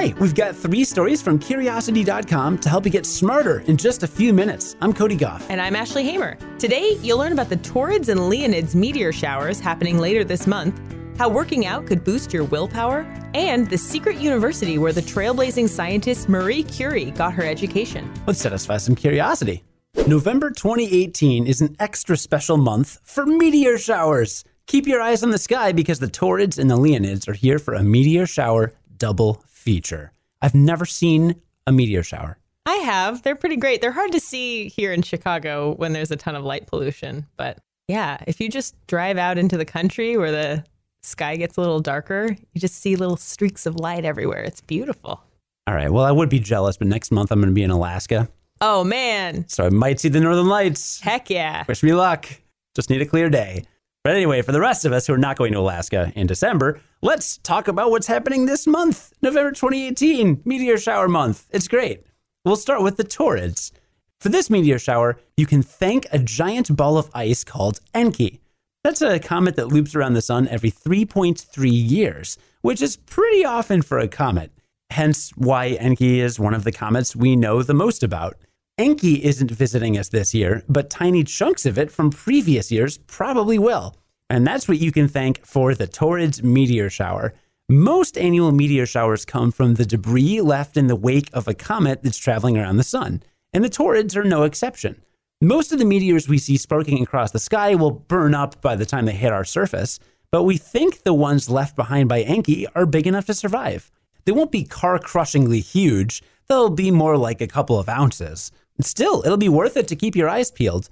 Hi, we've got three stories from Curiosity.com to help you get smarter in just a few minutes. I'm Cody Goff. And I'm Ashley Hamer. Today, you'll learn about the Taurids and Leonids meteor showers happening later this month, how working out could boost your willpower, and the secret university where the trailblazing scientist Marie Curie got her education. Let's satisfy some curiosity. November 2018 is an extra special month for meteor showers. Keep your eyes on the sky because the Taurids and the Leonids are here for a meteor shower double feature. I've never seen a meteor shower. I have. They're pretty great. They're hard to see here in Chicago when there's a ton of light pollution. But yeah, if you just drive out into the country where the sky gets a little darker, you just see little streaks of light everywhere. It's beautiful. All right. Well, I would be jealous, but next month I'm going to be in Alaska. Oh, man. So I might see the Northern Lights. Heck yeah. Wish me luck. Just need a clear day. But anyway, for the rest of us who are not going to Alaska in December, let's talk about what's happening this month, November 2018, meteor shower month. It's great. We'll start with the Taurids. For this meteor shower, you can thank a giant ball of ice called Encke. That's a comet that loops around the sun every 3.3 years, which is pretty often for a comet. Hence why Encke is one of the comets we know the most about. Encke isn't visiting us this year, but tiny chunks of it from previous years probably will. And that's what you can thank for the Taurids meteor shower. Most annual meteor showers come from the debris left in the wake of a comet that's traveling around the sun, and the Taurids are no exception. Most of the meteors we see sparking across the sky will burn up by the time they hit our surface, but we think the ones left behind by Encke are big enough to survive. They won't be car crushingly huge, they'll be more like a couple of ounces. Still, it'll be worth it to keep your eyes peeled.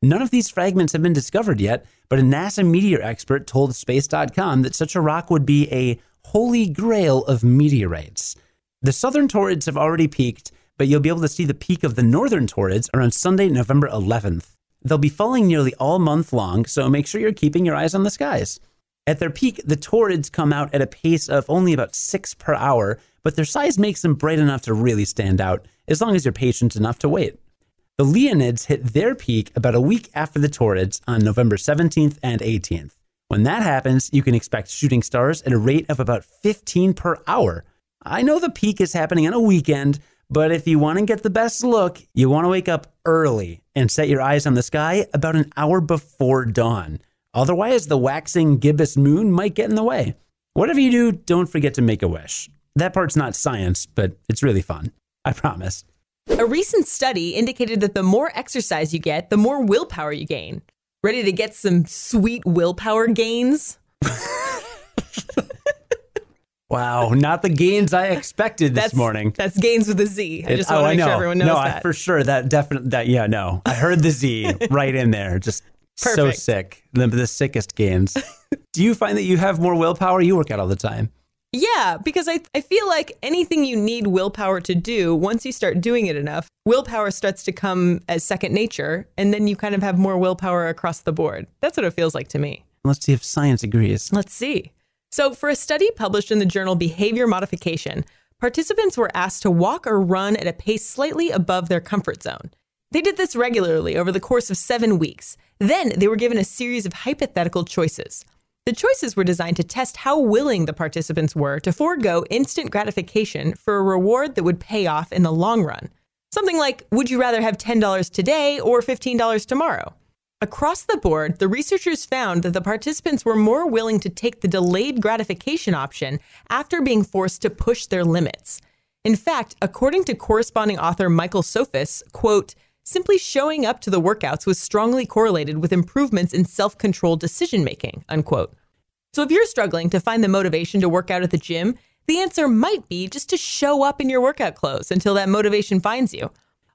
None of these fragments have been discovered yet, but a NASA meteor expert told Space.com that such a rock would be a holy grail of meteorites. The southern Taurids have already peaked, but you'll be able to see the peak of the northern Taurids around Sunday, November 11th. They'll be falling nearly all month long, so make sure you're keeping your eyes on the skies. At their peak, the Taurids come out at a pace of only about six per hour, but their size makes them bright enough to really stand out, as long as you're patient enough to wait. The Leonids hit their peak about a week after the Taurids on November 17th and 18th. When that happens, you can expect shooting stars at a rate of about 15 per hour. I know the peak is happening on a weekend, but if you want to get the best look, you want to wake up early and set your eyes on the sky about an hour before dawn. Otherwise, the waxing gibbous moon might get in the way. Whatever you do, don't forget to make a wish. That part's not science, but it's really fun. I promise. A recent study indicated that the more exercise you get, the more willpower you gain. Ready to get some sweet willpower gains? wow, not the gains I expected this that's, morning. That's gains with a Z. I just want oh, to make sure everyone knows no, that. I, for sure. That definitely. That yeah. No, I heard the Z right in there. Just so sick. The, the sickest gains. Do you find that you have more willpower? You work out all the time. Yeah, because I, I feel like anything you need willpower to do, once you start doing it enough, willpower starts to come as second nature, and then you kind of have more willpower across the board. That's what it feels like to me. Let's see if science agrees. Let's see. So, for a study published in the journal Behavior Modification, participants were asked to walk or run at a pace slightly above their comfort zone. They did this regularly over the course of seven weeks. Then they were given a series of hypothetical choices. The choices were designed to test how willing the participants were to forego instant gratification for a reward that would pay off in the long run. Something like, would you rather have $10 today or $15 tomorrow? Across the board, the researchers found that the participants were more willing to take the delayed gratification option after being forced to push their limits. In fact, according to corresponding author Michael Sofis, quote, simply showing up to the workouts was strongly correlated with improvements in self-controlled decision making, unquote. So if you're struggling to find the motivation to work out at the gym, the answer might be just to show up in your workout clothes until that motivation finds you.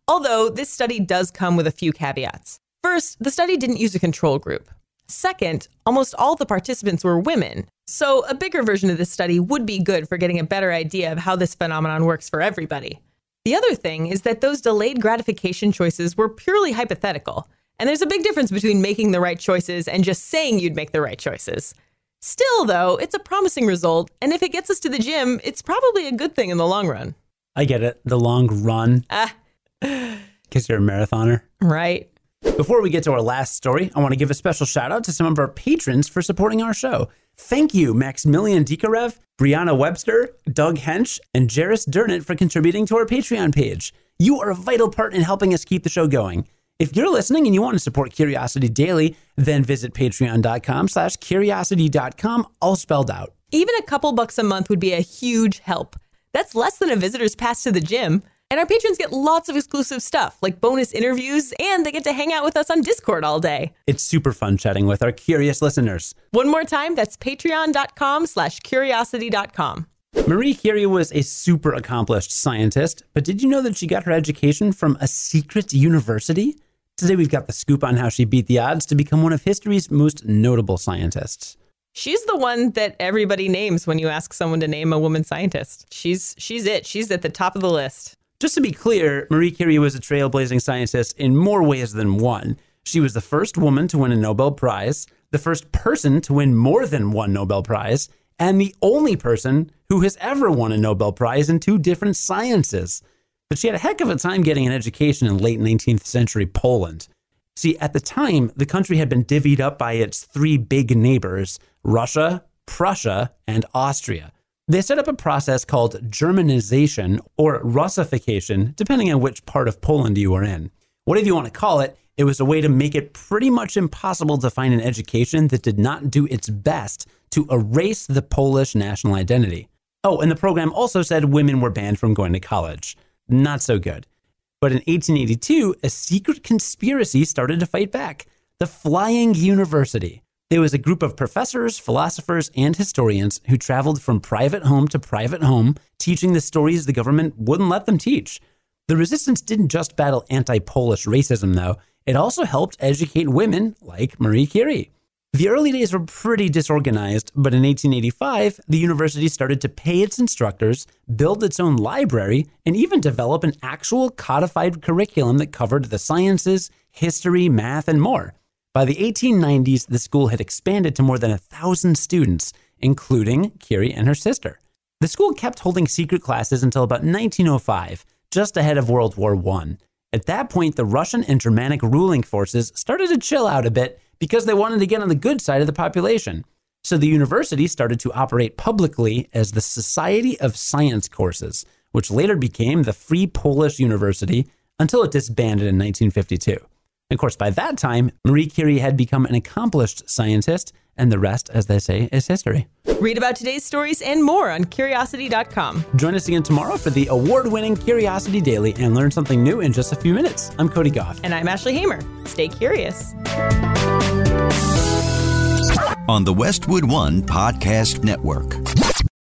Although this study does come with a few caveats. First, the study didn't use a control group. Second, almost all the participants were women. So a bigger version of this study would be good for getting a better idea of how this phenomenon works for everybody. The other thing is that those delayed gratification choices were purely hypothetical. And there's a big difference between making the right choices and just saying you'd make the right choices. Still, though, it's a promising result, and if it gets us to the gym, it's probably a good thing in the long run. I get it. The long run. Ah. Because you're a marathoner. Right. Before we get to our last story, I want to give a special shout out to some of our patrons for supporting our show. Thank you, Maximilian Dikarev, Brianna Webster, Doug Hench, and Jairus Durnett for contributing to our Patreon page. You are a vital part in helping us keep the show going. If you're listening and you want to support Curiosity Daily, then visit patreon.com slash curiosity.com, all spelled out. Even a couple bucks a month would be a huge help. That's less than a visitor's pass to the gym. And our patrons get lots of exclusive stuff, like bonus interviews, and they get to hang out with us on Discord all day. It's super fun chatting with our curious listeners. One more time, that's patreon.com slash curiosity.com. Marie Curie was a super accomplished scientist, but did you know that she got her education from a secret university? Today we've got the scoop on how she beat the odds to become one of history's most notable scientists. She's the one that everybody names when you ask someone to name a woman scientist. She's she's it. She's at the top of the list. Just to be clear, Marie Curie was a trailblazing scientist in more ways than one. She was the first woman to win a Nobel Prize, the first person to win more than one Nobel Prize, and the only person who has ever won a Nobel Prize in two different sciences. But she had a heck of a time getting an education in late 19th century Poland. See, at the time, the country had been divvied up by its three big neighbors Russia, Prussia, and Austria. They set up a process called Germanization or Russification, depending on which part of Poland you are in. Whatever you want to call it, it was a way to make it pretty much impossible to find an education that did not do its best to erase the Polish national identity. Oh, and the program also said women were banned from going to college. Not so good. But in 1882, a secret conspiracy started to fight back the Flying University. There was a group of professors, philosophers, and historians who traveled from private home to private home, teaching the stories the government wouldn't let them teach. The resistance didn't just battle anti Polish racism, though, it also helped educate women like Marie Curie. The early days were pretty disorganized, but in 1885, the university started to pay its instructors, build its own library, and even develop an actual codified curriculum that covered the sciences, history, math, and more. By the 1890s, the school had expanded to more than a thousand students, including Curie and her sister. The school kept holding secret classes until about 1905, just ahead of World War I. At that point, the Russian and Germanic ruling forces started to chill out a bit because they wanted to get on the good side of the population. So the university started to operate publicly as the Society of Science Courses, which later became the Free Polish University until it disbanded in 1952. Of course, by that time, Marie Curie had become an accomplished scientist, and the rest, as they say, is history. Read about today's stories and more on curiosity.com. Join us again tomorrow for the award winning Curiosity Daily and learn something new in just a few minutes. I'm Cody Goff. And I'm Ashley Hamer. Stay curious. On the Westwood One Podcast Network.